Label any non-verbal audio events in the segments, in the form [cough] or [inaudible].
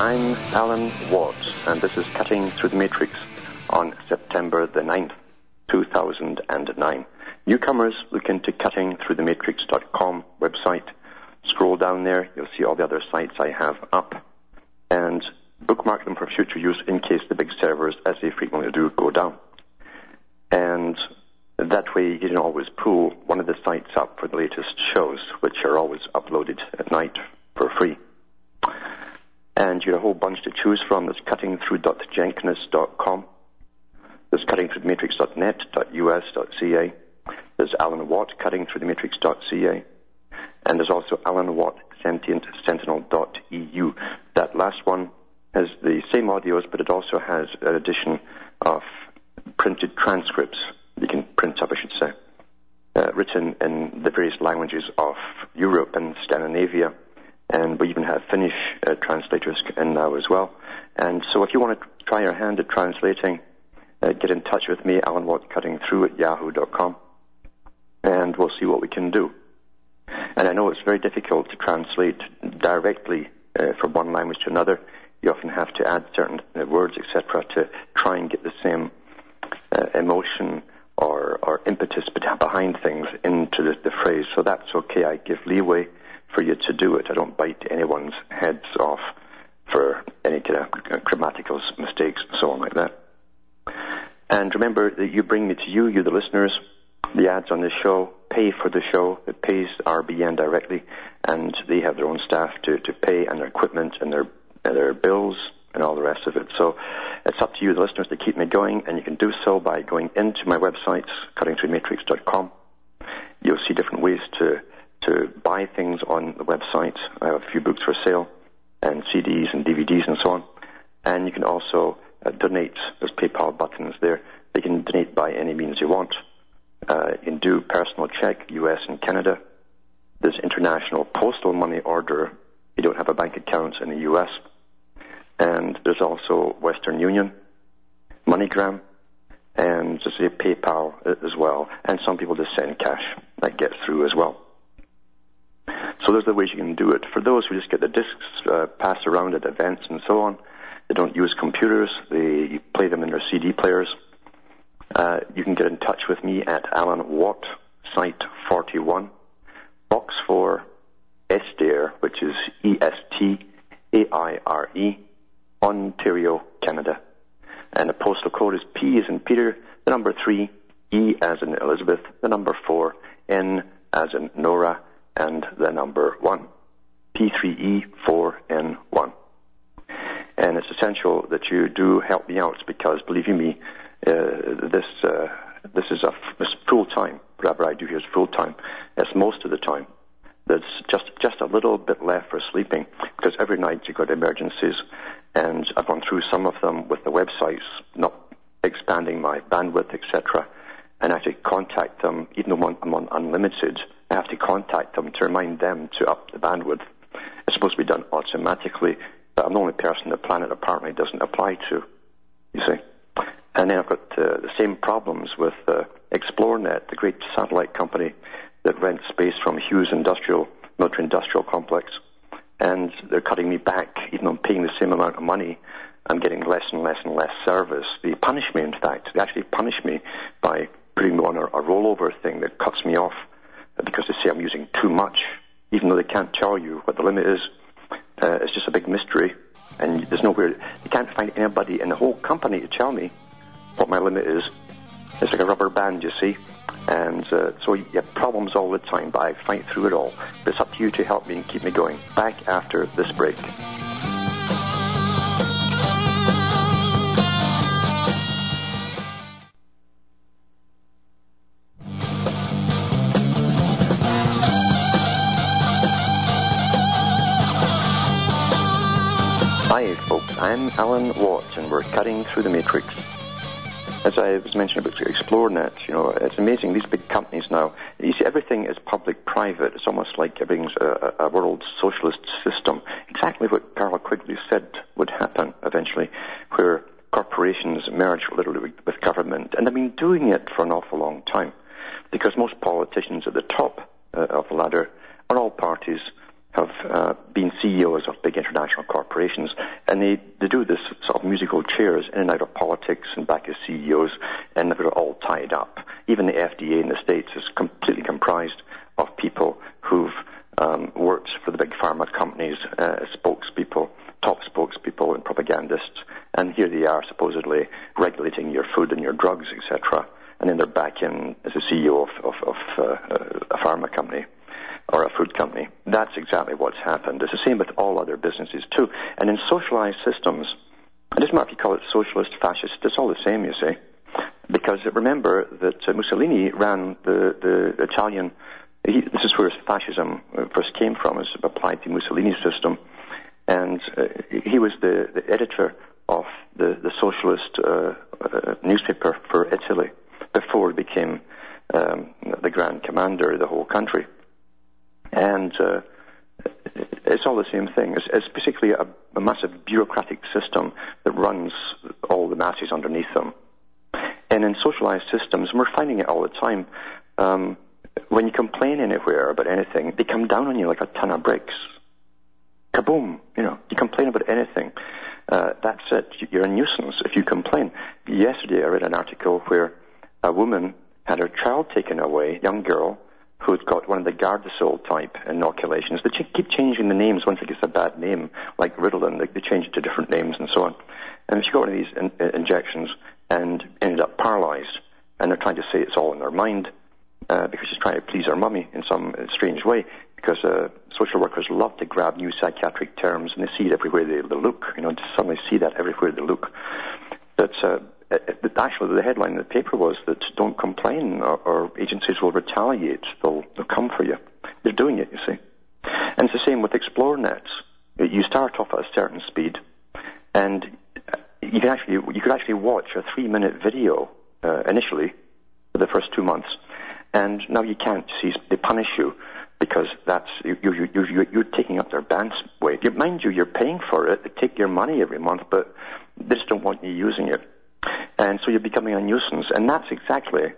I'm Alan Watts, and this is Cutting Through the Matrix on September the 9th, 2009. Newcomers, look into cuttingthroughthematrix.com website. Scroll down there, you'll see all the other sites I have up, and bookmark them for future use in case the big servers, as they frequently do, go down. And that way you can always pull one of the sites up for the latest shows, which are always uploaded at night for free. And you have a whole bunch to choose from. There's cuttingthrough.jenkins.com. There's cuttingthroughthematrix.net.us.ca. There's Alan Watt, cuttingthroughthematrix.ca. And there's also Alan Watt, sentient sentinel.eu. That last one has the same audios, but it also has an addition of printed transcripts. You can print up, I should say, uh, written in the various languages of Europe and Scandinavia and we even have Finnish uh, translators in now as well. And so if you want to try your hand at translating, uh, get in touch with me, Alan Watt Cutting Through at yahoo.com, and we'll see what we can do. And I know it's very difficult to translate directly uh, from one language to another. You often have to add certain uh, words, etc., to try and get the same uh, emotion or, or impetus behind things into the, the phrase. So that's okay. I give leeway for you to do it. I don't bite anyone's heads off for any kind of grammatical mistakes and so on like that. And remember that you bring me to you, you the listeners, the ads on this show pay for the show. It pays RBN directly, and they have their own staff to, to pay and their equipment and their their bills and all the rest of it. So it's up to you, the listeners, to keep me going, and you can do so by going into my website, cuttingthroughmatrix.com. You'll see different ways to to buy things on the website. I have a few books for sale, and CDs and DVDs and so on. And you can also uh, donate. There's PayPal buttons there. You can donate by any means you want. Uh, you can do personal check, U.S. and Canada. There's international postal money order. You don't have a bank account in the U.S. And there's also Western Union, MoneyGram, and just say PayPal as well. And some people just send cash. That gets through as well. So those are the ways you can do it. For those who just get the discs uh, passed around at events and so on, they don't use computers. They play them in their CD players. Uh, you can get in touch with me at Alan Watt, site 41, box 4, Estaire, which is E-S-T-A-I-R-E, Ontario, Canada. And the postal code is P as in Peter, the number 3, E as in Elizabeth, the number 4, N as in Nora, and the number 1. P3E4N1. And it's essential that you do help me out because, believe you me, uh, this uh, this is a it's full time. Whatever I do here is full time. It's most of the time. There's just just a little bit left for sleeping because every night you've got emergencies, and I've gone through some of them with the websites not expanding my bandwidth, etc. And I to contact them, even though I'm on unlimited I have to contact them to remind them to up the bandwidth. It's supposed to be done automatically, but I'm the only person the planet apparently doesn't apply to, you see. And then I've got uh, the same problems with uh, Xplornet, the great satellite company that rents space from Hughes Industrial, military industrial complex. And they're cutting me back, even though I'm paying the same amount of money. I'm getting less and less and less service. They punish me, in fact. They actually punish me by putting me on a, a rollover thing that cuts me off because they say I'm using too much, even though they can't tell you what the limit is. Uh, it's just a big mystery, and there's nowhere. You can't find anybody in the whole company to tell me what my limit is. It's like a rubber band, you see. And uh, so you have problems all the time, but I fight through it all. But it's up to you to help me and keep me going. Back after this break. Alan Watt, and we're cutting through the matrix. As I was mentioning about Xplornet, you know, it's amazing. These big companies now, you see, everything is public-private. It's almost like everything's a, a world socialist system. Exactly what Carroll Quigley said would happen eventually, where corporations merge literally with, with government, and they've been doing it for an awful long time, because most politicians at the top uh, of the ladder are all parties have uh, been CEOs of big international corporations, and they, they do this sort of musical chairs in and out of politics and back as CEOs, and they're all tied up. Even the FDA in the States is completely comprised of people who've um, worked for the big pharma companies, uh, spokespeople, top spokespeople, and propagandists, and here they are supposedly regulating your food and your drugs, etc. And then they're back in as a CEO of, of, of uh, a pharma company or a food company. That's exactly what's happened. It's the same with all other businesses too. And in socialized systems, it doesn't matter if you call it socialist, fascist, it's all the same, you see. Because remember that uh, Mussolini ran the, the Italian, he, this is where fascism uh, first came from, is applied to Mussolini's system. And uh, he was the, the editor of the, the socialist uh, uh, newspaper for Italy before he became um, the grand commander of the whole country and uh, it's all the same thing. It's, it's basically a, a, massive bureaucratic system that runs all the masses underneath them. And in socialized systems, and we're finding it all the time, um, when you complain anywhere about anything, they come down on you like a ton of bricks. Kaboom! You know, you complain about anything. Uh, that's it. You're a nuisance if you complain. Yesterday, I read an article where a woman had her child taken away, young girl, who's got one of the Gardasil type inoculations. They ch- keep changing the names once it gets a bad name, like Ritalin, they, they change it to different names and so on. And she got one of these in, uh, injections and ended up paralyzed. And they're trying to say it's all in her mind uh, because she's trying to please her mummy in some strange way. Because uh, social workers love to grab new psychiatric terms and they see it everywhere they, they look. You know, to suddenly see that everywhere they look. Uh, uh, Uh, uh, actually the headline in the paper was that don't complain or, or agencies will retaliate. They'll, they'll come for you. They're doing it, you see. And it's the same with Xplornet. You start off at a certain speed, and uh, you can actually you could actually watch a three-minute video uh, initially for the first two months, and now you can't. See, they punish you because that's you, you, you, you're taking up their bandwidth. Mind you, you're paying for it. They take your money every month, but they just don't want you using it. And so you're becoming a nuisance. And that's exactly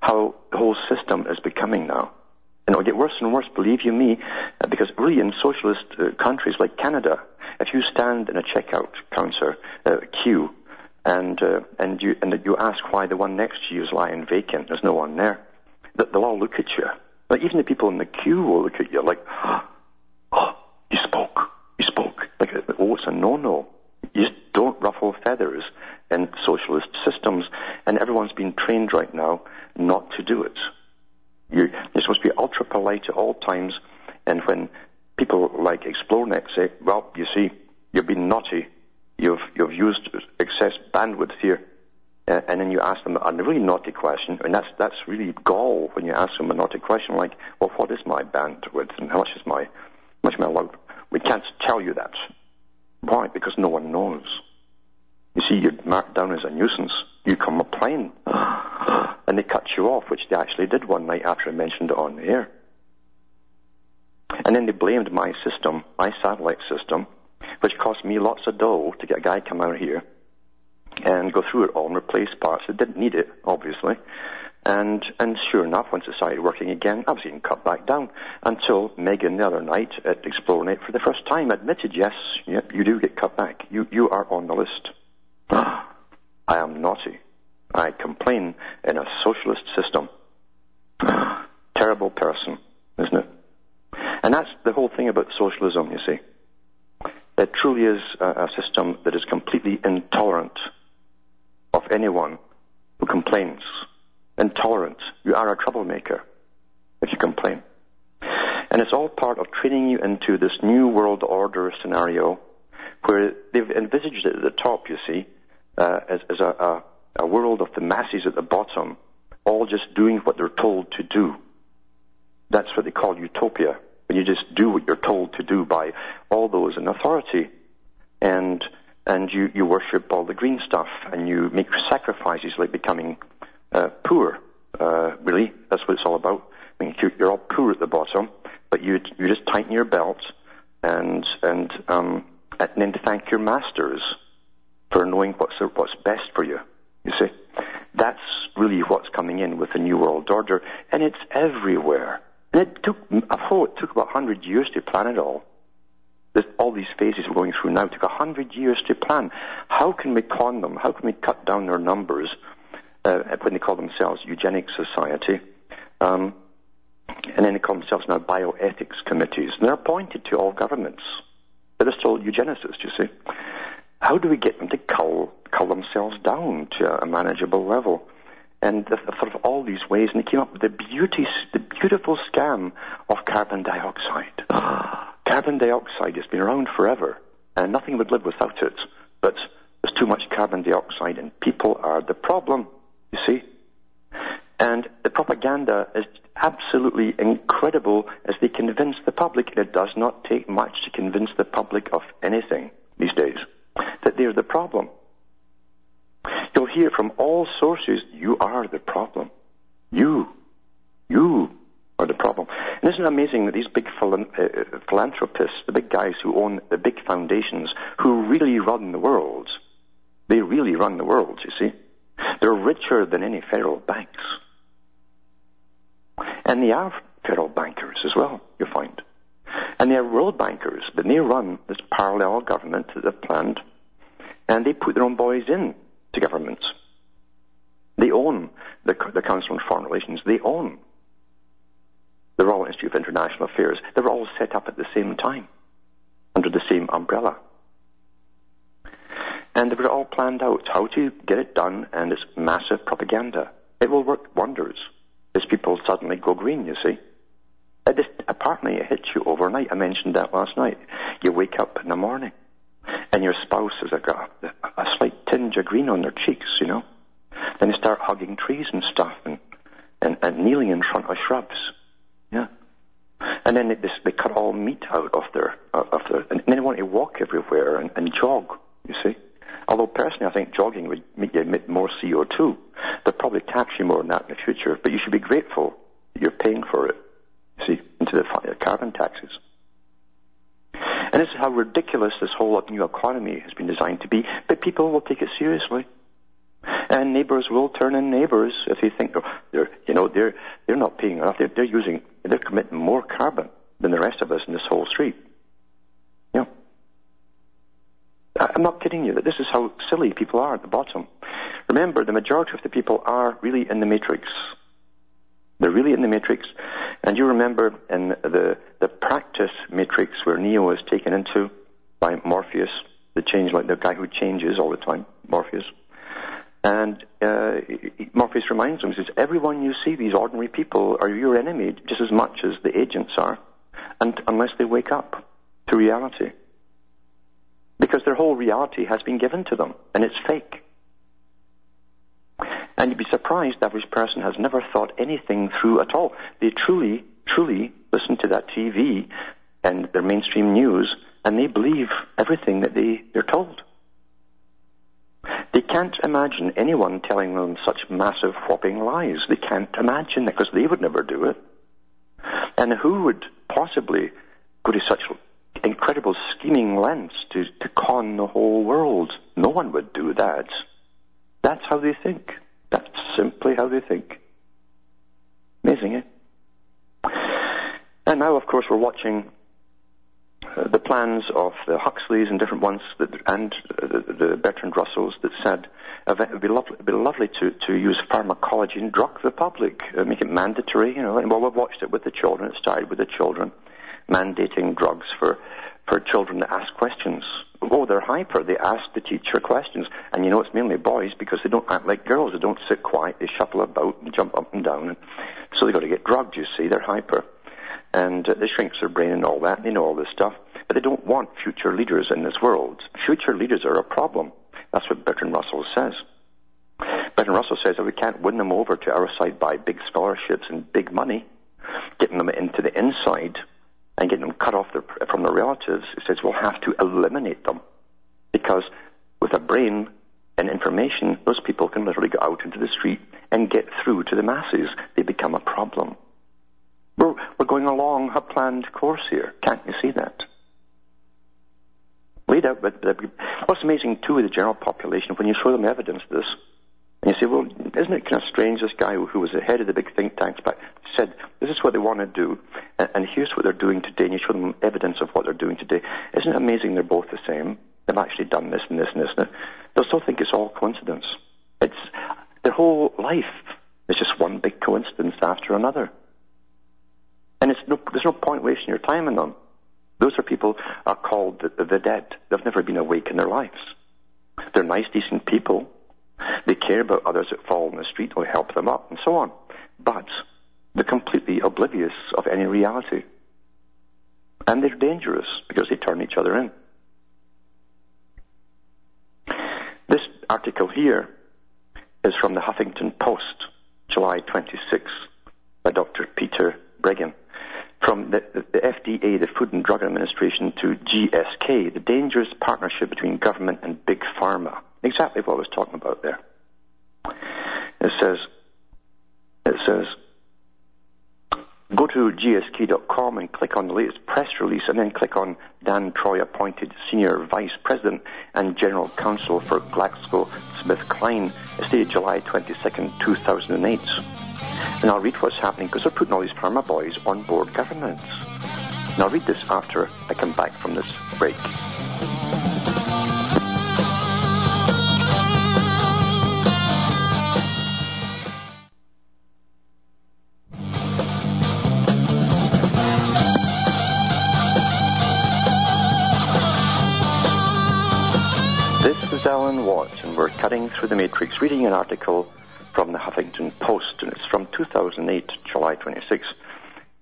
how the whole system is becoming now. And it'll get worse and worse, believe you me, uh, because really in socialist uh, countries like Canada, if you stand in a checkout counter uh, queue and uh, and you and you ask why the one next to you is lying vacant, there's no one there, they'll all look at you. Like even the people in the queue will look at you like, [gasps] oh, you spoke, you spoke. Like, oh, it's a no-no. You just don't ruffle feathers in socialist systems, and everyone's been trained right now not to do it. You're, you're supposed to be ultra polite at all times, and when people like Xplornet say, well, you see, you've been naughty, you've, you've used excess bandwidth here, uh, and then you ask them a really naughty question, and that's, that's really gall when you ask them a naughty question like, well, what is my bandwidth, and how much is my, how much am I allowed? We can't tell you that. Why? Because no one knows. You see, you're marked down as a nuisance. You come a plane. [gasps] and they cut you off, which they actually did one night after I mentioned it on the air. And then they blamed my system, my satellite system, which cost me lots of dough to get a guy come out here and go through it all and replace parts. They didn't need it, obviously. And, and sure enough, once it started working again, I was getting cut back down until Megan the other night at Xplornet for the first time admitted, yes, yep, you do get cut back. You, you are on the list. [gasps] I am naughty. I complain in a socialist system. [sighs] Terrible person, isn't it? And that's the whole thing about socialism, you see. It truly is a, a system that is completely intolerant of anyone who complains. Intolerant. You are a troublemaker if you complain. And it's all part of training you into this new world order scenario where they've envisaged it at the top, you see, uh, as, as a, a, a world of the masses at the bottom, all just doing what they're told to do. That's what they call utopia, when you just do what you're told to do by all those in authority. And and you, you worship all the green stuff, and you make sacrifices like becoming uh, poor. Uh, really, that's what it's all about. I mean, you're all poor at the bottom, but you you just tighten your belt and and um, and then to thank your masters for knowing what's what's best for you. You see, that's really what's coming in with the New World Order, and it's everywhere. And it took, I thought it took about 100 years to plan it all. This, all these phases we're going through now took 100 years to plan. How can we con them? How can we cut down their numbers uh, when they call themselves Eugenics Society? Um, and then they call themselves now bioethics committees. And they're appointed to all governments. But they're still eugenicists, you see. How do we get them to cull, cull themselves down to a manageable level? And the, sort of all these ways, and they came up with the beauty, the beautiful scam of carbon dioxide. carbon dioxide has been around forever, and nothing would live without it. But there's too much carbon dioxide, and people are the problem. You see, and the propaganda is absolutely incredible as they convince the public. It does not take much to convince the public of anything these days that they're the problem. You'll hear from all sources, you are the problem. You. You are the problem. And isn't it amazing that these big uh, philanthropists, the big guys who own the big foundations, who really run the world, they really run the you see. They're richer than any federal banks. And they are federal bankers as well, you find. And they are world bankers, but they run this parallel government that they've planned, and they put their own boys in to governments. They own the, the Council on Foreign Relations. They own the Royal Institute of International Affairs. They're all set up at the same time, under the same umbrella. And they were all planned out how to get it done, and it's massive propaganda. It will work wonders as people suddenly go green, you see. It just, apparently it hits you overnight. I mentioned that last night. You wake up in the morning and your spouse has got a, a slight tinge of green on their cheeks, you know. Then they start hugging trees and stuff and, and, and kneeling in front of shrubs. Yeah. And then they, they cut all meat out of their, of their, and then they want to walk everywhere and, and jog, you see. Although personally I think jogging would make you emit more CO2. They'll probably tax you more than that in the future, but you should be grateful that you're paying for it, see, into the carbon taxes. And this is how ridiculous this whole new economy has been designed to be, but people will take it seriously. And neighbours will turn in neighbours if they think oh, they're, you know, they're they're not paying enough. They're, they're using, they're committing more carbon than the rest of us in this whole street. You know, I'm not kidding you. That this is how silly people are at the bottom. Remember, the majority of the people are really in the matrix. They're really in the matrix. And you remember in the, the practice matrix where Neo is taken into by Morpheus, the change, like the guy who changes all the time, Morpheus. And uh, Morpheus reminds him, he says, everyone you see, these ordinary people, are your enemy just as much as the agents are, and unless they wake up to reality. Because their whole reality has been given to them, and it's fake. And you'd be surprised the average person has never thought anything through at all. They truly, truly listen to that TV and their mainstream news and they believe everything that they, they're told. They can't imagine anyone telling them such massive whopping lies. They can't imagine that because they would never do it. And who would possibly go to such incredible scheming lengths to, to con the whole world? No one would do that. That's how they think. That's simply how they think. Amazing, eh? And now, of course, we're watching uh, the plans of the Huxleys and different ones that, and uh, the, Bertrand Russells that said it would be lovely, be lovely to, to use pharmacology and drug the public, uh, make it mandatory. You know, and well, we've watched it with the children. It started with the children, mandating drugs for for children to ask questions. Oh, they're hyper. They ask the teacher questions. And you know, it's mainly boys because they don't act like girls. They don't sit quiet. They shuffle about and jump up and down. So they've got to get drugged, you see. They're hyper. And uh, this shrinks their brain and all that. And They know all this stuff. But they don't want future leaders in this world. Future leaders are a problem. That's what Bertrand Russell says. Bertrand Russell says that we can't win them over to our side by big scholarships and big money, getting them into the inside and getting them cut off their, from their relatives, he says we'll have to eliminate them because with a brain and information, those people can literally go out into the street and get through to the masses. They become a problem. We're, we're going along a planned course here. Can't you see that? Laid out, but what's amazing too with the general population, when you show them evidence of this, and you say, well, isn't it kind of strange this guy who, was the head of the big think tanks but said, this is what they want to do, and, and here's what they're doing today, and you show them evidence of what they're doing today. Isn't it amazing they're both the same? They've actually done this and this and this. And they'll still think it's all coincidence. It's their whole life is just one big coincidence after another. And it's no, there's no point wasting your time on them. Those are people are called the, the dead. They've never been awake in their lives. They're nice, decent people. They care about others that fall in the street or help them up and so on. But they're completely oblivious of any reality. And they're dangerous because they turn each other in. This article here is from the Huffington Post, July 26, by Dr. Peter Breggin. From the, the, FDA, the Food and Drug Administration, to GSK, the dangerous partnership between government and big pharma. Exactly what I was talking about there. It says, it says, Go to gsk.com and click on the latest press release and then click on Dan Troy appointed Senior Vice President and General Counsel for GlaxoSmithKline, dated July 22nd, 2008. And I'll read what's happening because they're putting all these pharma boys on board governments. And I'll read this after I come back from this break. This is Alan Watts, and we're cutting through the matrix, reading an article from the Huffington Post, and it's from 2008, July 26.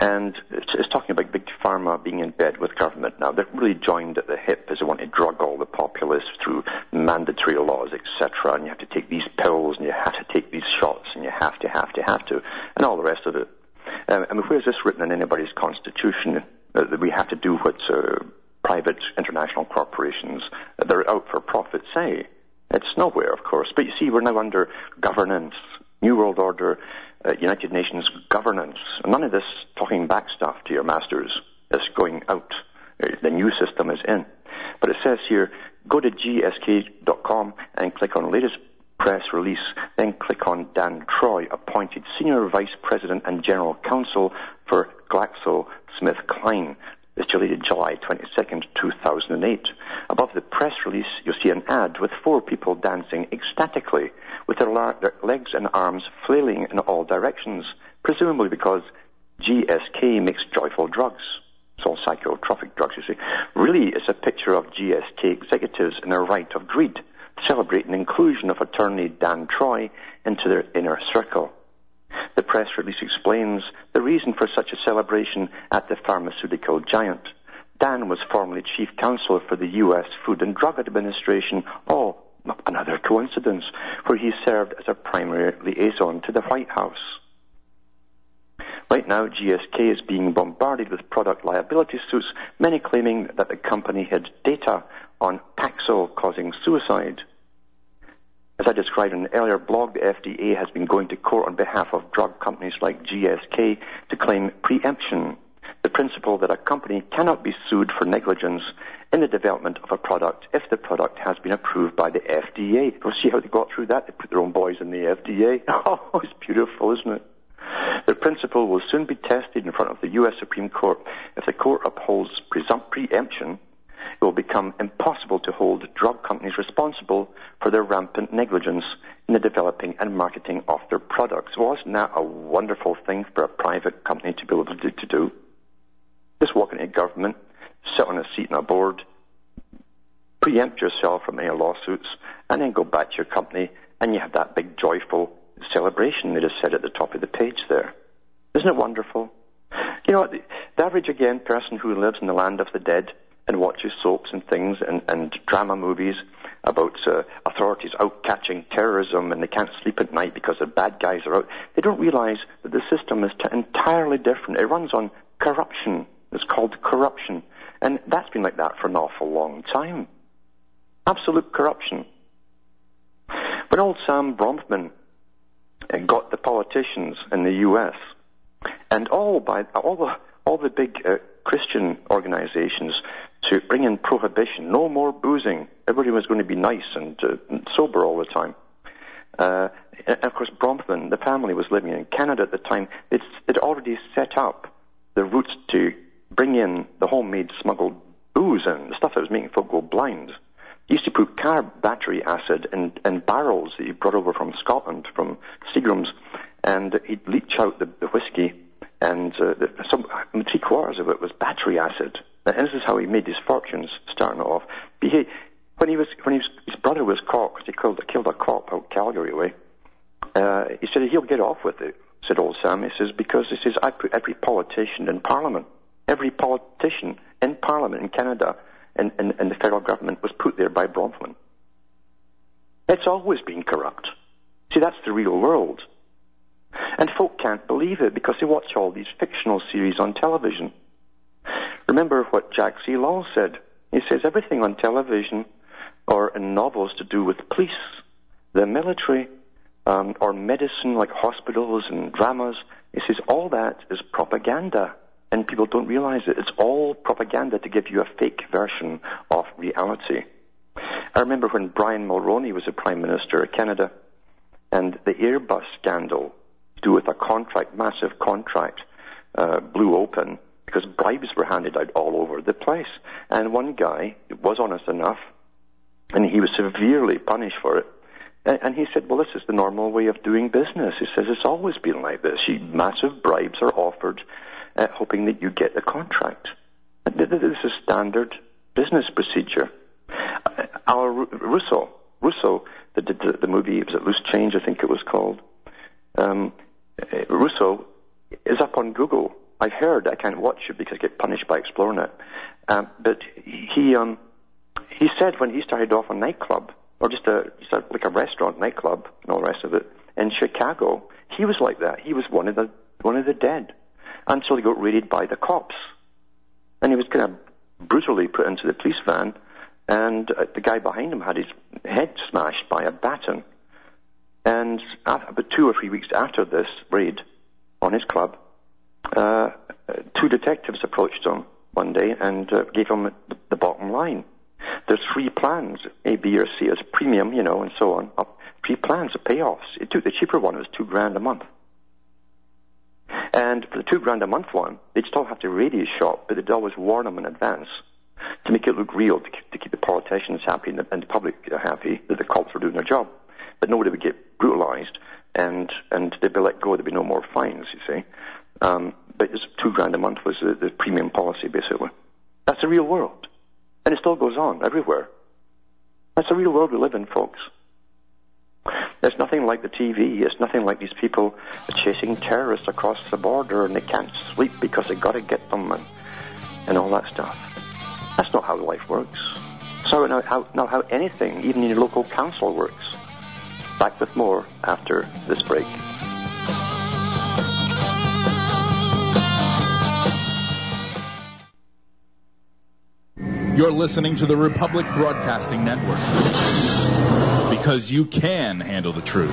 And it's, it's, talking about big pharma being in bed with government now. They're really joined at the hip as they want to drug all the populace through mandatory laws, etc. And you have to take these pills, and you have to take these shots, and you have to, have to, have to, and all the rest of it. Um, I mean, where's this written in anybody's constitution uh, that we have to do what uh, private international corporations that are out for profit say. It's nowhere, of course. But you see, we're now under governance, New World Order, uh, United Nations governance. None of this talking back stuff to your masters is going out. Uh, the new system is in. But it says here, go to gsk.com and click on latest press release, then click on Dan Troy, appointed Senior Vice President and General Counsel for GlaxoSmithKline. It's dated July 22nd, 2008. Above the press release, you'll see an ad with four people dancing ecstatically with their, la- their legs and arms flailing in all directions, presumably because GSK makes joyful drugs. It's all psychotropic drugs, you see. Really, it's a picture of GSK executives in a rite of greed, celebrating inclusion of attorney Dan Troy into their inner circle. The press release explains the reason for such a celebration at the pharmaceutical giant. Dan was formerly chief counsel for the U.S. Food and Drug Administration. Oh, another coincidence, where he served as a primary liaison to the White House. Right now, GSK is being bombarded with product liability suits, many claiming that the company had data on Paxil causing suicide. As I described in an earlier blog, the FDA has been going to court on behalf of drug companies to claim preemption, the principle that a company cannot be sued for negligence in the development of a product if the product has been approved by the FDA. We'll see how they got through that. They put their own boys in the FDA. [laughs] Oh, it's beautiful, isn't it? The principle will soon be tested in front of the U.S. Supreme Court. If the court upholds preemption, it will become impossible to hold drug companies responsible for their rampant negligence in the developing and marketing of their products. Wasn't that a wonderful thing for a private company to be able to do? Just walk into government, sit on a seat on a board, preempt yourself from any lawsuits, and then go back to your company, and you have that big joyful celebration that is said at the top of the page there. Isn't it wonderful? You know, the average, again, person who lives in the land of the dead and watches soaps and things and, and drama movies about uh, authorities out catching terrorism and they can't sleep at night because the bad guys are out. They don't realize that the system is t- entirely different. It runs on corruption. It's called corruption. And that's been like that for an awful long time. Absolute corruption. When old Sam Bronfman uh, got the politicians in the U.S. and all by all the all the big uh, Christian organizations to bring in prohibition, no more boozing. Everybody was going to be nice and, uh, sober all the time. Uh, of course, Bronfman, the family was living in Canada at the time. It's, it already set up the routes to bring in the homemade smuggled booze and the stuff that was making folk go blind. He used to put car battery acid in, in barrels that he brought over from Scotland, from Seagram's, and he'd leach out the, the whiskey, and uh, the, some, three quarters of it was battery acid. And this is how he made his fortunes starting off. He, when he was, when he was, his brother was caught because he killed, killed a cop out Calgary way, uh, he said he'll get off with it, said old Sam. He says, because he says, I put every politician in Parliament. Every politician in Parliament in Canada and, and, and the federal government was put there by Bronfman. It's always been corrupt. See, that's the real world. And folk can't believe it because they watch all these fictional series on television. Remember what Jack C. Law said. He says everything on television or in novels to do with police, the military, um, or medicine like hospitals and dramas, he says all that is propaganda. And people don't realize it. It's all propaganda to give you a fake version of reality. I remember when Brian Mulroney was the Prime Minister of Canada and the Airbus scandal to do with a contract, massive contract, uh, blew open because bribes were handed out all over the place. And one guy was honest enough, and he was severely punished for it. And he said, well, this is the normal way of doing business. He says, it's always been like this. You, massive bribes are offered, uh, hoping that you get the contract. This is standard business procedure. Uh, Aaron Russo, Russo, that did the, the movie, was it Loose Change, I think it was called. Um, uh, Russo is up on Google I've heard I can't watch it because I get punished by Xplornet. Um, but he um, he said when he started off a nightclub or just a, just a like a restaurant nightclub and all the rest of it in Chicago, he was like that. He was one of the one of the dead until he got raided by the cops, and he was kind of brutally put into the police van, and uh, the guy behind him had his head smashed by a baton. And about two or three weeks after this raid on his club, uh, two detectives approached him one day and uh, gave him the, bottom line. There's three plans, A, B, or C as premium, you know, and so on. Up, three plans of payoffs. It took the cheaper one was two grand a month. And for the two grand a month one, they'd still have to radio shop, but they'd always warn them in advance to make it look real, to keep, to keep the politicians happy and the, and the public happy that the cops were doing their job. But nobody would get brutalized, and and they'd be let go. There'd be no more fines, you see. Um, but it's two grand a month was the, the premium policy, basically. That's the real world. And it still goes on everywhere. That's the real world we live in, folks. There's nothing like the TV. It's nothing like these people chasing terrorists across the border and they can't sleep because they got to get them and, and all that stuff. That's not how life works. So not how, not how anything, even in your local council, works. Back with more after this break. You're listening to the Republic Broadcasting Network because you can handle the truth.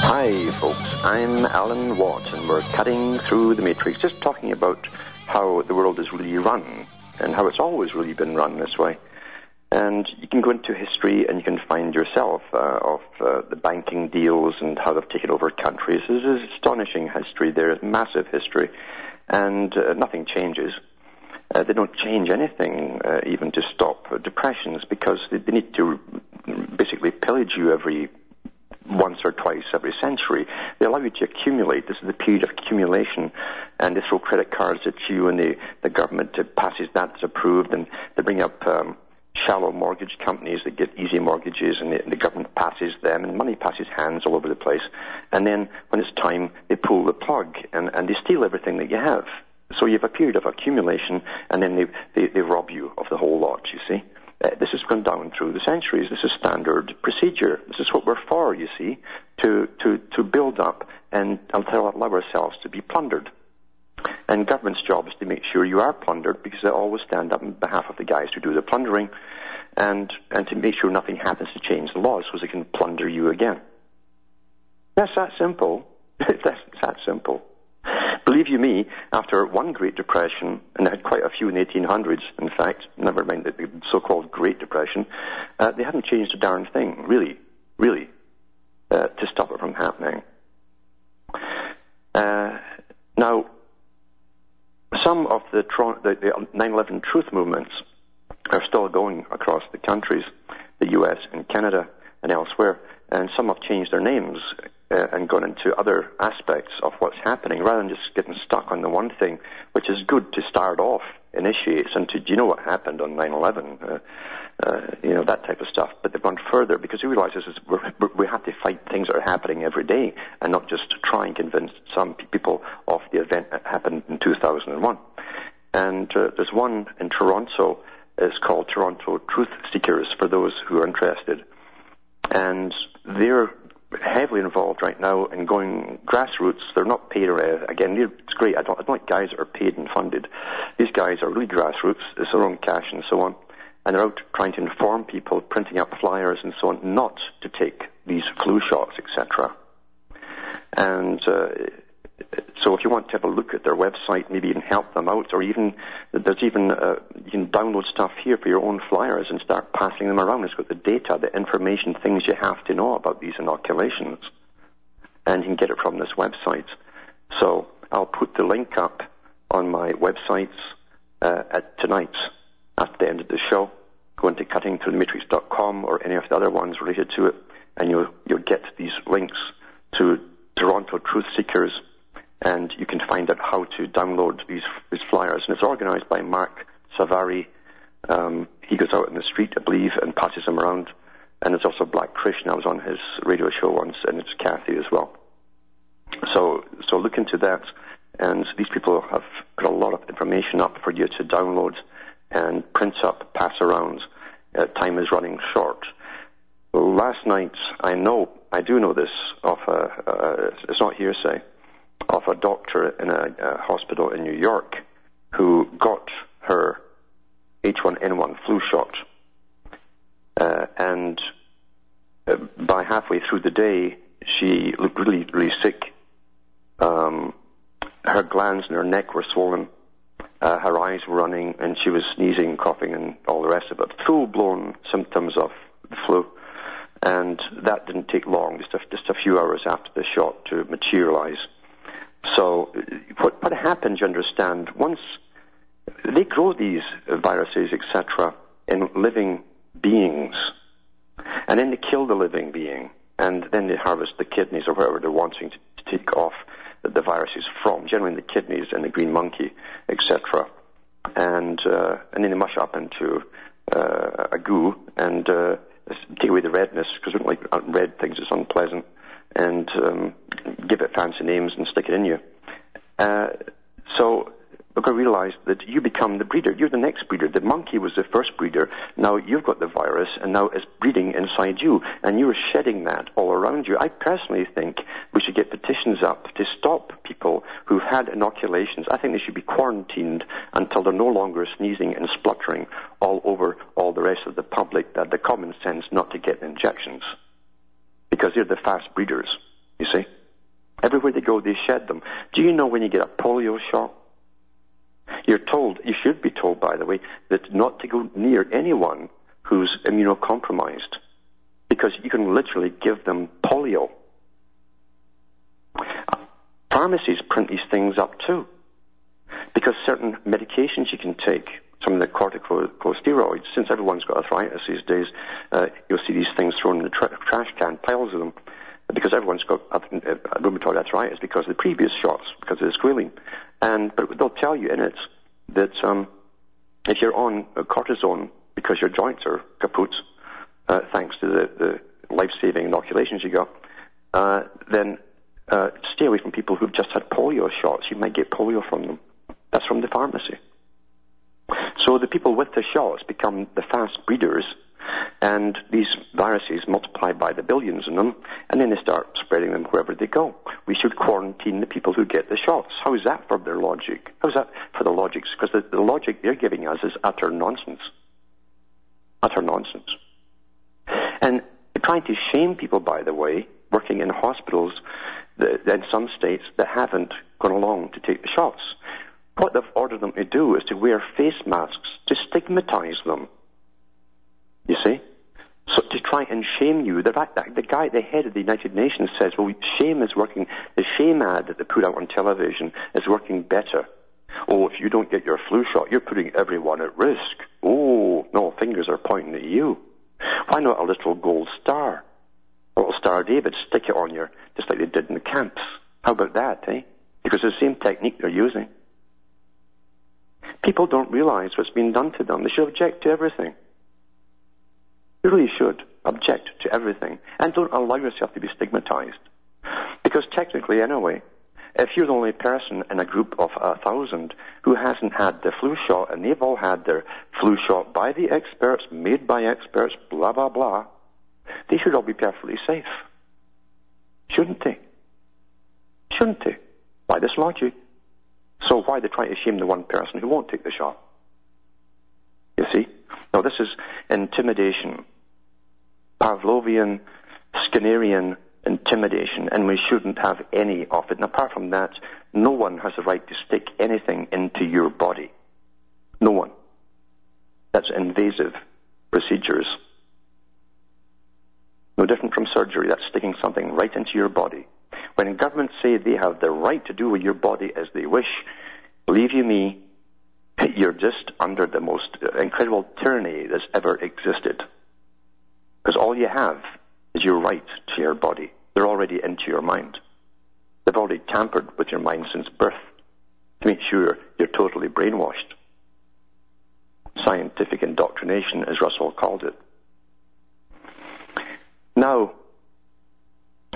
Hi, folks. I'm Alan Watt, and we're cutting through the matrix, just talking about how the world is really run and how it's always really been run this way. And you can go into history and you can find yourself uh, of uh, the banking deals and how they've taken over countries. This is astonishing history. There is massive history, and uh, nothing changes. Uh, they don't change anything uh, even to stop depressions because they, they need to basically pillage you every once or twice every century. They allow you to accumulate. This is the period of accumulation, and they throw credit cards at you, and the, the government passes that as approved, and they bring up um, shallow mortgage companies that get easy mortgages, and the, the government passes them, and money passes hands all over the place. And then when it's time, they pull the plug, and, and they steal everything that you have. So you have a period of accumulation, and then they, they, they rob you of the whole lot, you see. Uh, this has gone down through the centuries. This is standard procedure. This is what we're for, you see, to, to, to build up and allow ourselves to be plundered. And government's job is to make sure you are plundered because they always stand up on behalf of the guys who do the plundering and, and to make sure nothing happens to change the laws so they can plunder you again. That's that simple. [laughs] That's that simple. Believe you me, after one Great Depression, and they had quite a few in the 1800s, in fact, never mind the so-called Great Depression, uh, they hadn't changed a darn thing, really, really, uh, to stop it from happening. Uh, now, some of the, the, the 9/11 truth movements are still going across the countries, the U.S. and Canada and elsewhere, and some have changed their names uh, and gone into other aspects of what's happening rather than just getting stuck on the one thing, which is good to start off, initiates into, do you know what happened on 9/11? Uh, uh, you know that type of stuff. But they've gone further because we realise this is we have to fight things that are happening every day and not just try and convince some people of the event that happened in 2001. And uh, there's one in Toronto. It's called Toronto Truth Seekers for those who are interested, and they're heavily involved right now in going grassroots. They're not paid or uh, again. It's great. I don't, I don't like guys that are paid and funded. These guys are really grassroots. It's their own cash and so on, and they're out trying to inform people, printing up flyers and so on, not to take these flu shots, etc. And uh, so if you want to have a look at their website, maybe even help them out, or even there's even uh, you can download stuff here for your own flyers and start passing them around. It's got the data, the information, things you have to know about these inoculations, and you can get it from this website. So I'll put the link up on my websites uh, at tonight at the end of the show. Go into cuttingthroughthematrix.com or any of the other ones related to it, and you'll you'll get these links to Toronto Truth Seekers and you can find out how to download these, these flyers. And it's organized by Mark Savary. Um, he goes out in the street, I believe, and passes them around. And there's also Black Krishna. I was on his radio show once, and it's Kathy as well. So, so look into that. And these people have put a lot of information up for you to download and print up, pass around. Uh, time is running short. Last night, I know, I do know this of a, it's not hearsay of a doctor in a, a hospital in New York who got her H1N1 flu shot. Uh, and uh, by halfway through the day, she looked really, really sick. Um, her glands in her neck were swollen. Uh, her eyes were running, and she was sneezing, coughing, and all the rest of it. Full-blown symptoms of the flu. And that didn't take long, just a, just a few hours after the shot to materialize. So what, what happens, you understand, once they grow these viruses, etc., in living beings, and then they kill the living being, and then they harvest the kidneys or whatever they're wanting to, take off the, viruses from, generally the kidneys and the green monkey, etc., and uh, and then they mush up into uh, a goo and uh, take away the redness because we don't like red things; it's unpleasant and um, give it fancy names and stick it in you. Uh, so look, I got to realize that you become the breeder. You're the next breeder. The monkey was the first breeder. Now you've got the virus, and now it's breeding inside you, and you're shedding that all around you. I personally think we should get petitions up to stop people who've had inoculations. I think they should be quarantined until they're no longer sneezing and spluttering all over all the rest of the public. That the common sense not to get injections because they're the fast breeders, you see. Everywhere they go, they shed them. Do you know when you get a polio shot? You're told, you should be told, by the way, that not to go near anyone who's immunocompromised because you can literally give them polio. Pharmacies print these things up too because certain medications you can take some of the corticosteroids. Since everyone's got arthritis these days, uh, you'll see these things thrown in the tra- trash can, piles of them, because everyone's got uh, rheumatoid arthritis because of the previous shots, because of the squalene. And but they'll tell you in it that um, if you're on cortisone because your joints are kaput, uh, thanks to the, the life-saving inoculations you got, uh, then uh, stay away from people who've just had polio shots. You might get polio from them. That's from the pharmacy. So the people with the shots become the fast breeders, and these viruses multiply by the billions in them, and then they start spreading them wherever they go. We should quarantine the people who get the shots. How is that for their logic? How is that for the logic? Because the, the logic they're giving us is utter nonsense. Utter nonsense. And trying to shame people, by the way, working in hospitals in some states that haven't gone along to take the shots. What they've ordered them to do is to wear face masks to stigmatize them. You see? So to try and shame you, the the guy, the head of the United Nations says, well, shame is working, the shame ad that they put out on television is working better. Oh, if you don't get your flu shot, you're putting everyone at risk. Oh, no, fingers are pointing at you. Why not a little gold star? A little Star David, stick it on your, just like they did in the camps. How about that, eh? Because it's the same technique they're using. People don't realize what's being done to them. They should object to everything. You really should object to everything. And don't allow yourself to be stigmatized. Because technically, anyway, if you're the only person in a group of a thousand who hasn't had the flu shot and they've all had their flu shot by the experts, made by experts, blah, blah, blah, they should all be perfectly safe. Shouldn't they? Shouldn't they? By this logic. So why they try to shame the one person who won't take the shot? You see? Now this is intimidation. Pavlovian, Skinnerian intimidation, and we shouldn't have any of it. And apart from that, no one has the right to stick anything into your body. No one. That's invasive procedures. No different from surgery. That's sticking something right into your body. When governments say they have the right to do with your body as they wish, believe you me, [laughs] you're just under the most uh, incredible tyranny that's ever existed. Because all you have is your right to your body. They're already into your mind. They've already tampered with your mind since birth to make sure you're totally brainwashed. Scientific indoctrination, as Russell called it. Now,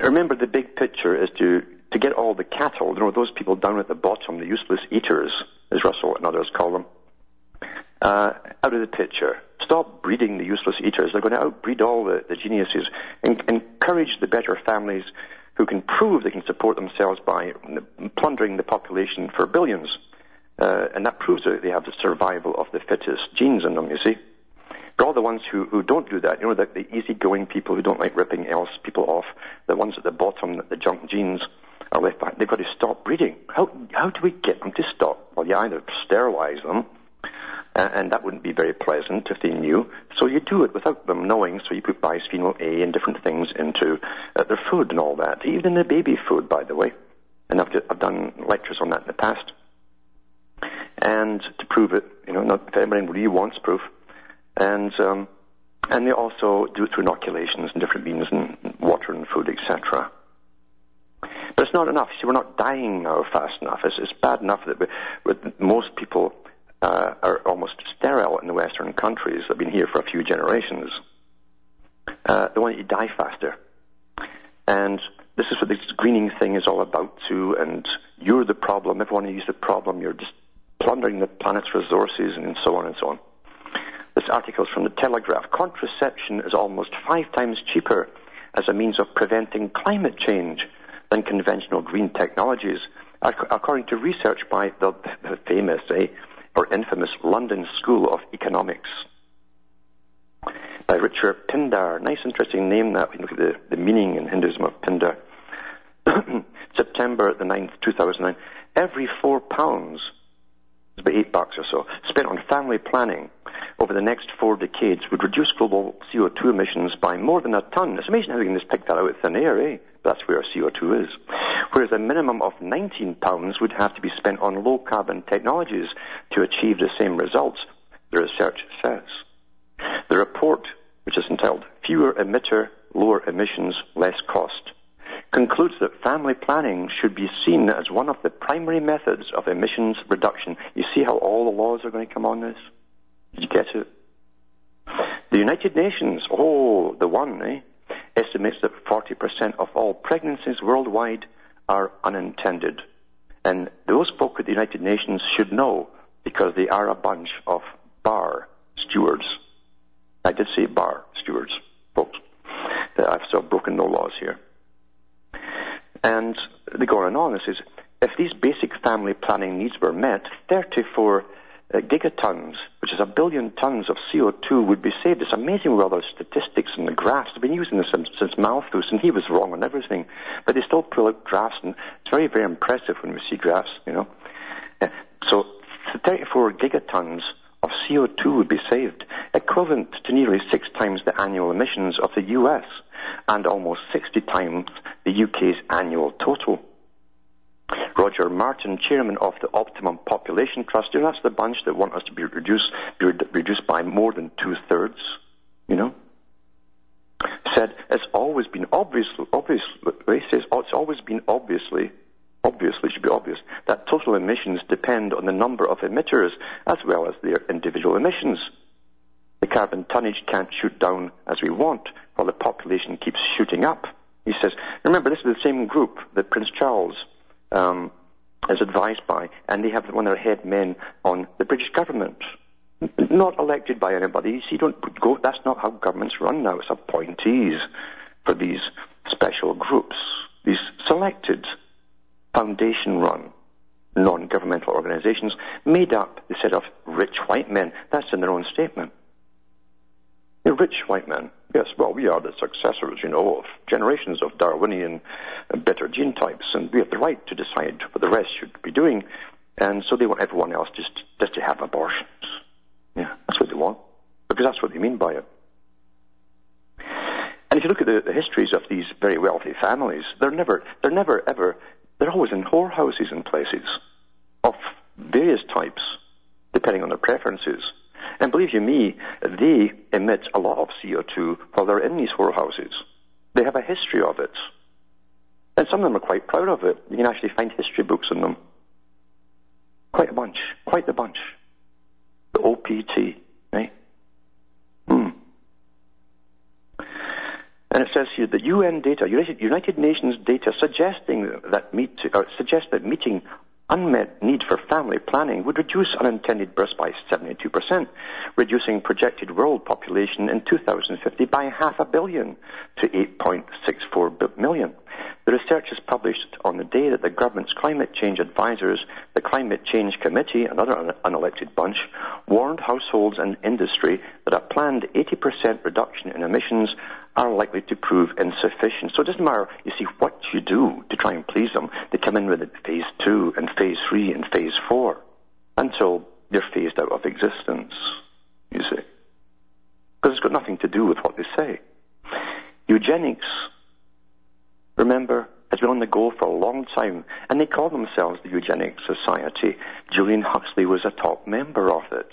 remember the big picture is to, to get all the cattle, you know, those people down at the bottom, the useless eaters, as Russell and others call them, uh, out of the picture. Stop breeding the useless eaters. They're going to outbreed all the, the geniuses. En- encourage the better families who can prove they can support themselves by plundering the population for billions. Uh, and that proves that they have the survival of the fittest genes in them, you see. But all the ones who, who don't do that, you know, the, the easygoing people who don't like ripping else people off, the ones at the bottom, the junk genes, are left behind. They've got to stop breeding. How, how do we get them to stop? Well, you either sterilize them, uh, and that wouldn't be very pleasant if they knew. So you do it without them knowing. So you put bisphenol A and different things into uh, their food and all that, even in the baby food, by the way. And I've, I've done lectures on that in the past. And to prove it, you know, not, if anybody really wants proof, and um, and they also do it through inoculations and different means and water and food, etc. But it's not enough. See, we're not dying now fast enough. It's, it's bad enough that we, most people uh, are almost sterile in the Western countries They've been here for a few generations. Uh, they want you to die faster. And this is what this greening thing is all about too, and you're the problem. Everyone is the problem. You're just plundering the planet's resources and so on and so on. This article is from the Telegraph. Contraception is almost five times cheaper as a means of preventing climate change than conventional green technologies, according to research by the, the [laughs] famous eh, or infamous London School of Economics. By Richard Pindar. Nice, interesting name that. We look at the, the meaning in Hinduism of Pindar. [coughs] September the 9th, 2009. Every four pounds, about eight bucks or so, spent on family planning over the next four decades would reduce global CO2 emissions by more than a ton. It's amazing how we can just pick that out of thin air, eh? That's where CO2 is. Whereas a minimum of 19 pounds would have to be spent on low carbon technologies to achieve the same results, the research says. The report, which is entitled Fewer Emitter, Lower Emissions, Less Cost, concludes that family planning should be seen as one of the primary methods of emissions reduction. You see how all the laws are going to come on this? Did you get it? The United Nations, oh, the one, eh, estimates that 40% of all pregnancies worldwide are unintended. And those folk at the United Nations should know because they are a bunch of bar stewards. I did say bar stewards, folks. I've still broken no laws here. And they go on and on and says, if these basic family planning needs were met, 34 uh, gigatons, which is a billion tons of CO2, would be saved. It's amazing with all those statistics and the graphs. They've been using this since, since Malthus, and he was wrong on everything. But they still pull out graphs, and it's very, very impressive when we see graphs, you know. Uh, so 34 gigatons of CO2 would be saved, equivalent to nearly six times the annual emissions of the US and almost 60 times the UK's annual total. Roger Martin, chairman of the Optimum Population Trust, you know, that's the bunch that want us to be reduced, be reduced by more than two thirds, you know, said it's always been obviously, obviously, says, oh, it's always been obviously, obviously should be obvious, that total emissions depend on the number of emitters as well as their individual emissions. The carbon tonnage can't shoot down as we want while the population keeps shooting up. He says, remember, this is the same group that Prince Charles um, is advised by, and they have one of their head men on the British government. Not elected by anybody. You see, don't go. That's not how governments run now. It's appointees for these special groups, these selected, foundation-run, non-governmental organizations made up, they said, of rich white men. That's in their own statement. They're rich white men. Yes, well, we are the successors, you know, of generations of Darwinian uh, better gene types, and we have the right to decide what the rest should be doing. And so they want everyone else just, just to have abortions. Yeah, that's what they want, because that's what they mean by it. And if you look at the, the histories of these very wealthy families, they're never, they're never ever, they're always in whorehouses and places of various types, depending on their preferences. And believe you me, they emit a lot of CO2 while they're in these whorehouses. They have a history of it. And some of them are quite proud of it. You can actually find history books on them. Quite a bunch. Quite a bunch. The OPT, right? Hmm. And it says here the UN data, United Nations data, suggesting that meet, uh, that meeting unmet need for family planning would reduce unintended births by 72%, reducing projected world population in 2050 by half a billion to 8.64 million. The research is published on the day that the government's climate change advisors, the Climate Change Committee, another un- unelected bunch, warned households and industry that a planned 80% reduction in emissions are likely to prove insufficient. So it doesn't matter, you see, what you do to try and please them. They come in with phase two and phase three and phase four until they're phased out of existence, you see. Because it's got nothing to do with what they say. Eugenics, remember, has been on the go for a long time, and they call themselves the Eugenics Society. Julian Huxley was a top member of it.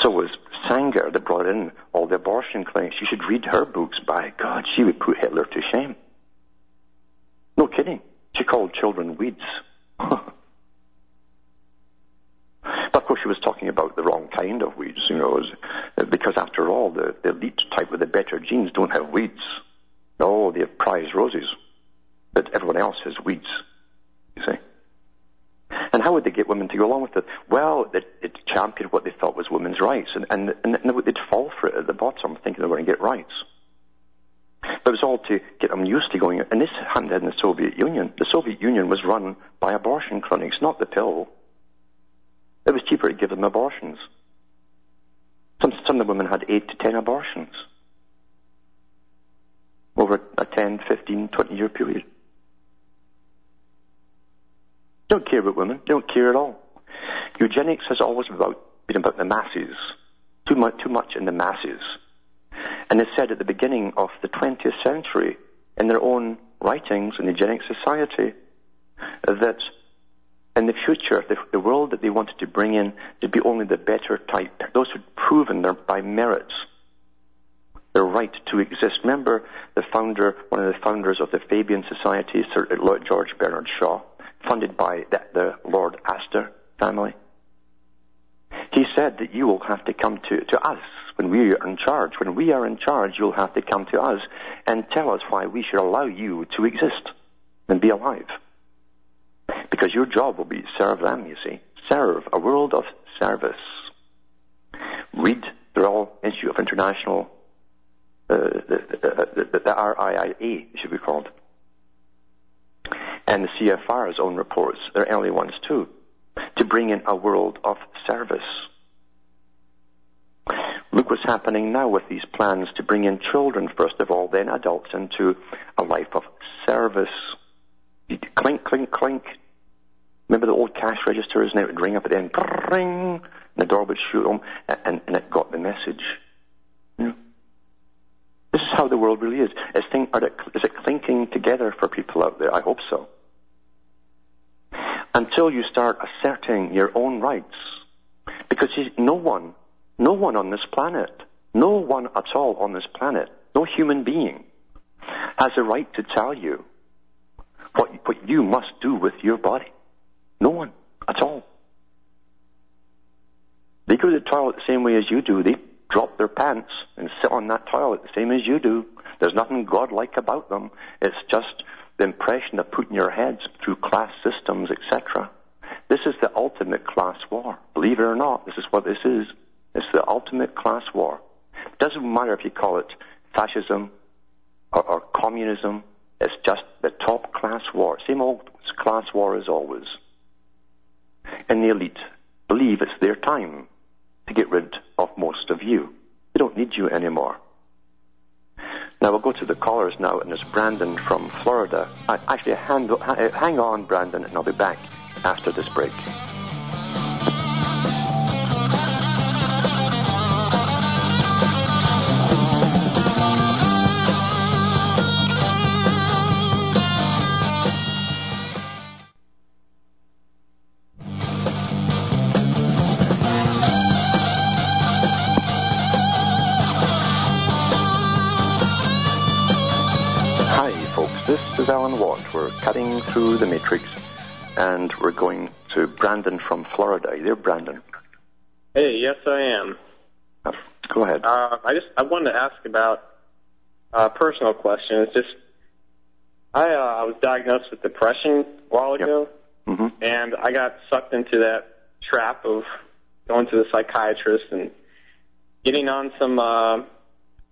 So was Sanger that brought in all the abortion clinics. You should read her books. By God, she would put Hitler to shame. No kidding. She called children weeds. [laughs] but of course, she was talking about the wrong kind of weeds, you know, uh, because after all, the, the elite type with the better genes don't have weeds. No, they have prize roses. But everyone else has weeds, you see. And how would they get women to go along with it? Well, it, it championed what they thought was women's rights, and, and, and they'd fall for it at the bottom, thinking they were going to get rights. But it was all to get them used to going, and this happened in the Soviet Union. The Soviet Union was run by abortion clinics, not the pill. It was cheaper to give them abortions. Some, some of the women had eight to ten abortions over a 10, 15, 20 year period. Don't care about women. Don't care at all. Eugenics has always about, been about the masses. Too much, too much in the masses. And they said at the beginning of the 20th century, in their own writings in the Eugenic Society, that in the future, the, the world that they wanted to bring in would be only the better type, those who'd proven their, by merits their right to exist. Remember the founder, one of the founders of the Fabian Society, Sir George Bernard Shaw, funded by the, the Lord Astor family. He said that you will have to come to, to us when we are in charge. When we are in charge, you'll have to come to us and tell us why we should allow you to exist and be alive. Because your job will be to serve them, you see. Serve, a world of service. read, they're all Institute of International, uh, the, the, the, the RIIA, it should be called. And the CFR's own reports, they're early ones too, to bring in a world of service. Look what's happening now with these plans to bring in children, first of all, then adults, into a life of service. Clink, clink, clink. Remember the old cash registers, and it would ring up at the end, ring, and the door would shoot them, and, and it got the message. You know? This is how the world really is. Is, thing, it, is it clinking together for people out there? I hope so. Until you start asserting your own rights, because no one no one on this planet, no one at all on this planet, no human being, has a right to tell you what, what you must do with your body. No one at all. They go to the toilet the same way as you do. They drop their pants and sit on that toilet the same as you do. There's nothing godlike about them. It's just the impression they put in your heads through class systems, etc. This is the ultimate class war. Believe it or not, this is what this is. It's the ultimate class war. It doesn't matter if you call it fascism or, or communism. It's just the top class war. Same old class war as always. And the elite believe it's their time to get rid of most of you. They don't need you anymore. Now we'll go to the callers now, and it's Brandon from Florida. Actually, hang, hang on, Brandon, and I'll be back after this break. Cutting through the matrix, and we're going to Brandon from Florida. Are you there, Brandon? Hey, yes, I am. Uh, go ahead. Uh, I just I wanted to ask about a personal question. It's just I uh, I was diagnosed with depression a while ago, yep. mm-hmm. and I got sucked into that trap of going to the psychiatrist and getting on some uh,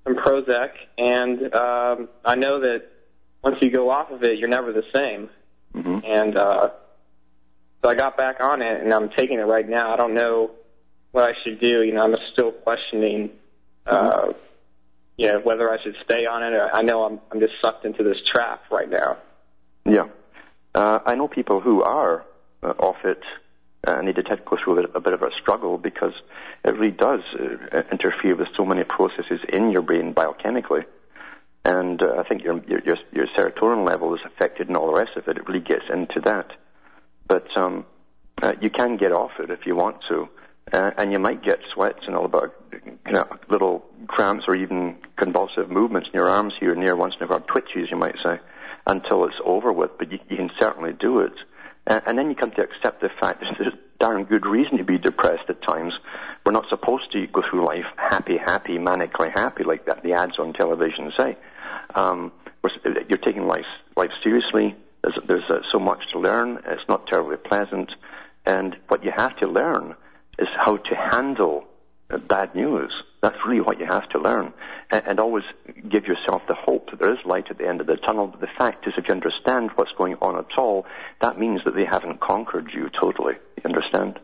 some Prozac, and um, I know that once you go off of it, you're never the same. Mm-hmm. And uh, so I got back on it, and I'm taking it right now. I don't know what I should do. You know, I'm still questioning, uh, mm-hmm. you know, whether I should stay on it. Or I know I'm I'm just sucked into this trap right now. Yeah, uh, I know people who are uh, off it. Uh, and they did go through a bit, a bit of a struggle because it really does uh, interfere with so many processes in your brain biochemically and uh, I think your, your your serotonin level is affected and all the rest of it. It really gets into that, but um, uh, you can get off it if you want to, uh, and you might get sweats and all about you know, little cramps or even convulsive movements in your arms here and there once in a while, twitches you might say, until it's over with. But you, you can certainly do it, uh, and then you come to accept the fact that there's darn good reason to be depressed at times. We're not supposed to go through life happy, happy, manically happy like that the ads on television say. Um, you're taking life life seriously. There's, there's uh, so much to learn. It's not terribly pleasant, and what you have to learn is how to handle uh, bad news. That's really what you have to learn, and, and always give yourself the hope that there is light at the end of the tunnel. But the fact is, if you understand what's going on at all, that means that they haven't conquered you totally. You understand?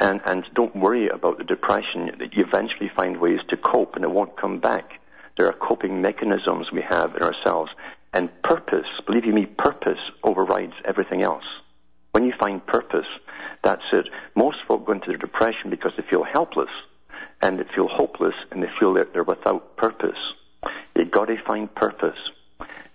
And, and don't worry about the depression. You eventually find ways to cope, and it won't come back. There are coping mechanisms we have in ourselves. And purpose, believe you me, purpose overrides everything else. When you find purpose, that's it. Most folk go into their depression because they feel helpless and they feel hopeless and they feel that they're without purpose. You've got to find purpose.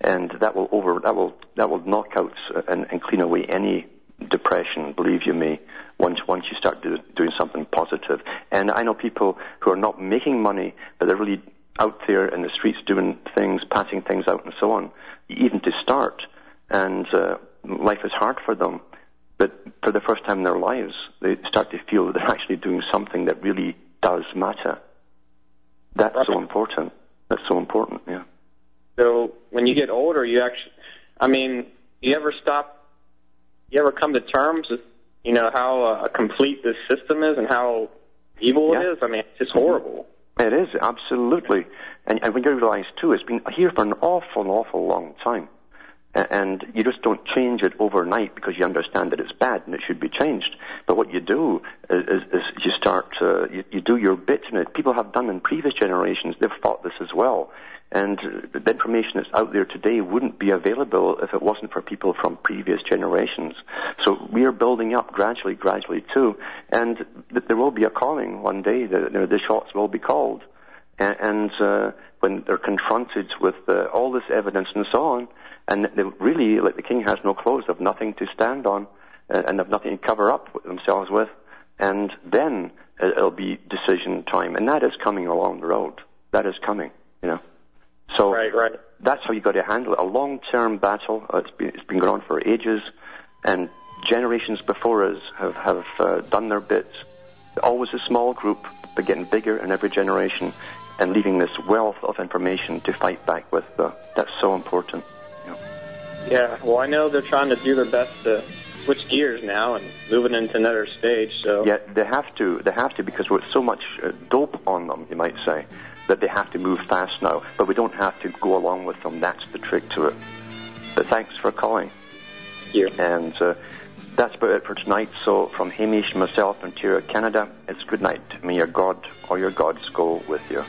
And that will over, that will, that will knock out uh, and, and clean away any depression, believe you me, once, once you start do, doing something positive. And I know people who are not making money, but they're really out there in the streets doing things, passing things out, and so on, even to start. And uh, life is hard for them. But for the first time in their lives, they start to feel that they're [laughs] actually doing something that really does matter. That's right. so important. That's so important, yeah. So when you get older, you actually, I mean, you ever stop, you ever come to terms with, you know, how uh, complete this system is and how evil Yeah. it is. I mean, it's just horrible. It is, absolutely. And, and when you realize, too, it's been here for an awful, awful long time. And you just don't change it overnight because you understand that it's bad and it should be changed. But what you do is, is, is you start, uh, you, you do your bit in it. People have done in previous generations. They've fought this as well. And the information that's out there today wouldn't be available if it wasn't for people from previous generations. So we are building up gradually, gradually too. And th- there will be a calling one day. The, the, the shots will be called. And, and uh, when they're confronted with uh, all this evidence and so on, and they really, like the king has no clothes, have nothing to stand on, uh, and have nothing to cover up themselves with, and then uh, it'll be decision time, and that is coming along the road. That is coming, you know. So Right, right. that's how you got to handle it. A long-term battle. Uh, it's been it's been going on for ages, and generations before us have have uh, done their bits. Always a small group, but getting bigger in every generation, and leaving this wealth of information to fight back with. Uh, that's so important. Yeah. Well, I know they're trying to do their best to switch gears now and moving into another stage. So Yeah, they have to. They have to because with so much uh, dope on them, you might say, that they have to move fast now. But we don't have to go along with them. That's the trick to it. But thanks for calling. thank you. And uh, that's about it for tonight. So from Hamish, myself, Ontario, Canada, it's good night. May your God or your gods go with you.